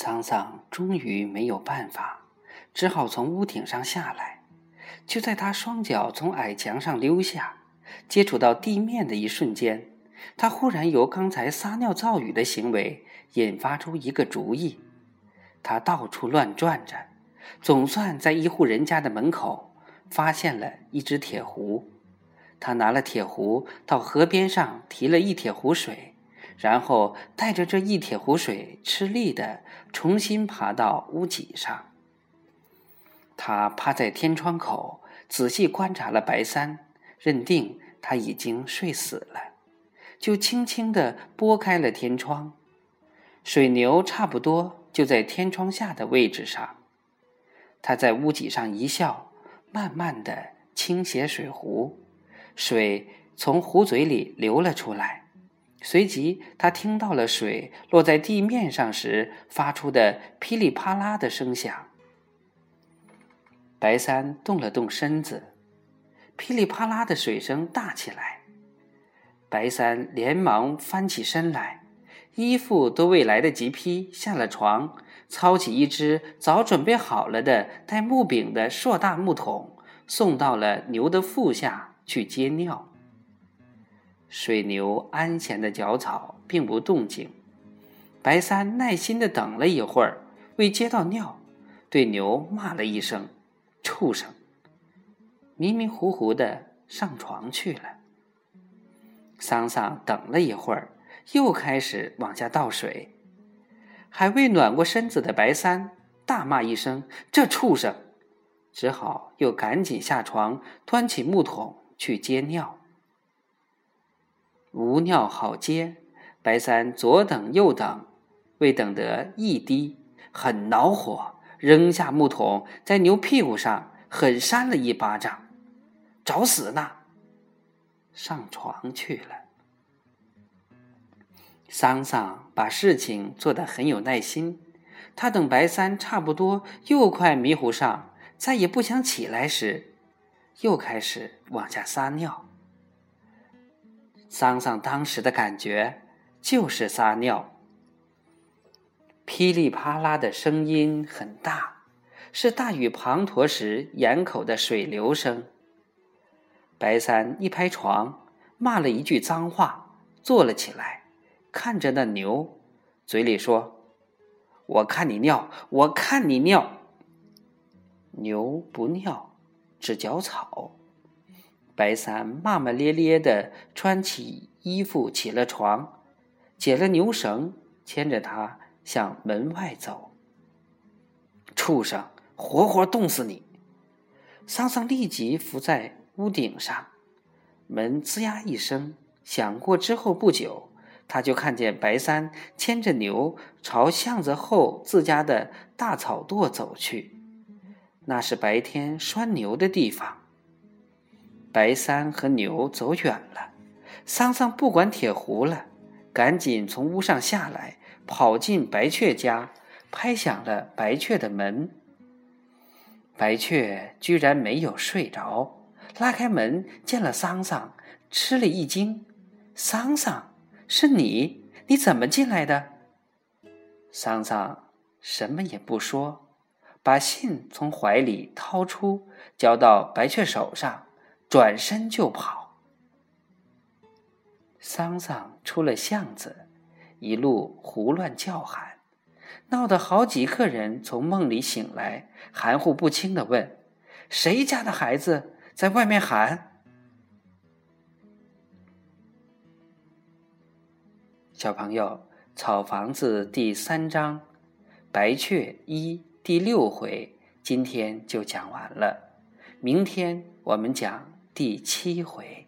桑桑终于没有办法，只好从屋顶上下来。就在他双脚从矮墙上溜下，接触到地面的一瞬间，他忽然由刚才撒尿造雨的行为引发出一个主意。他到处乱转着，总算在一户人家的门口发现了一只铁壶。他拿了铁壶到河边上提了一铁壶水。然后带着这一铁壶水，吃力的重新爬到屋脊上。他趴在天窗口，仔细观察了白三，认定他已经睡死了，就轻轻的拨开了天窗。水牛差不多就在天窗下的位置上。他在屋脊上一笑，慢慢的倾斜水壶，水从壶嘴里流了出来。随即，他听到了水落在地面上时发出的噼里啪啦的声响。白三动了动身子，噼里啪啦的水声大起来。白三连忙翻起身来，衣服都未来得及披，下了床，操起一只早准备好了的带木柄的硕大木桶，送到了牛的腹下去接尿。水牛安闲的嚼草，并不动静。白三耐心的等了一会儿，未接到尿，对牛骂了一声：“畜生！”迷迷糊糊的上床去了。桑桑等了一会儿，又开始往下倒水。还未暖过身子的白三大骂一声：“这畜生！”只好又赶紧下床，端起木桶去接尿。无尿好接，白三左等右等，未等得一滴，很恼火，扔下木桶，在牛屁股上狠扇了一巴掌，找死呢！上床去了。桑桑把事情做得很有耐心，他等白三差不多又快迷糊上，再也不想起来时，又开始往下撒尿。桑桑当时的感觉就是撒尿，噼里啪啦的声音很大，是大雨滂沱时眼口的水流声。白三一拍床，骂了一句脏话，坐了起来，看着那牛，嘴里说：“我看你尿，我看你尿。”牛不尿，只嚼草。白三骂骂咧咧的穿起衣服，起了床，解了牛绳，牵着他向门外走。畜生，活活冻死你！桑桑立即伏在屋顶上，门吱呀一声响过之后不久，他就看见白三牵着牛朝巷子后自家的大草垛走去，那是白天拴牛的地方。白三和牛走远了，桑桑不管铁壶了，赶紧从屋上下来，跑进白雀家，拍响了白雀的门。白雀居然没有睡着，拉开门见了桑桑，吃了一惊：“桑桑，是你？你怎么进来的？”桑桑什么也不说，把信从怀里掏出，交到白雀手上。转身就跑。桑桑出了巷子，一路胡乱叫喊，闹得好几个人从梦里醒来，含糊不清的问：“谁家的孩子在外面喊？”小朋友，《草房子》第三章《白雀一》第六回，今天就讲完了。明天我们讲。第七回。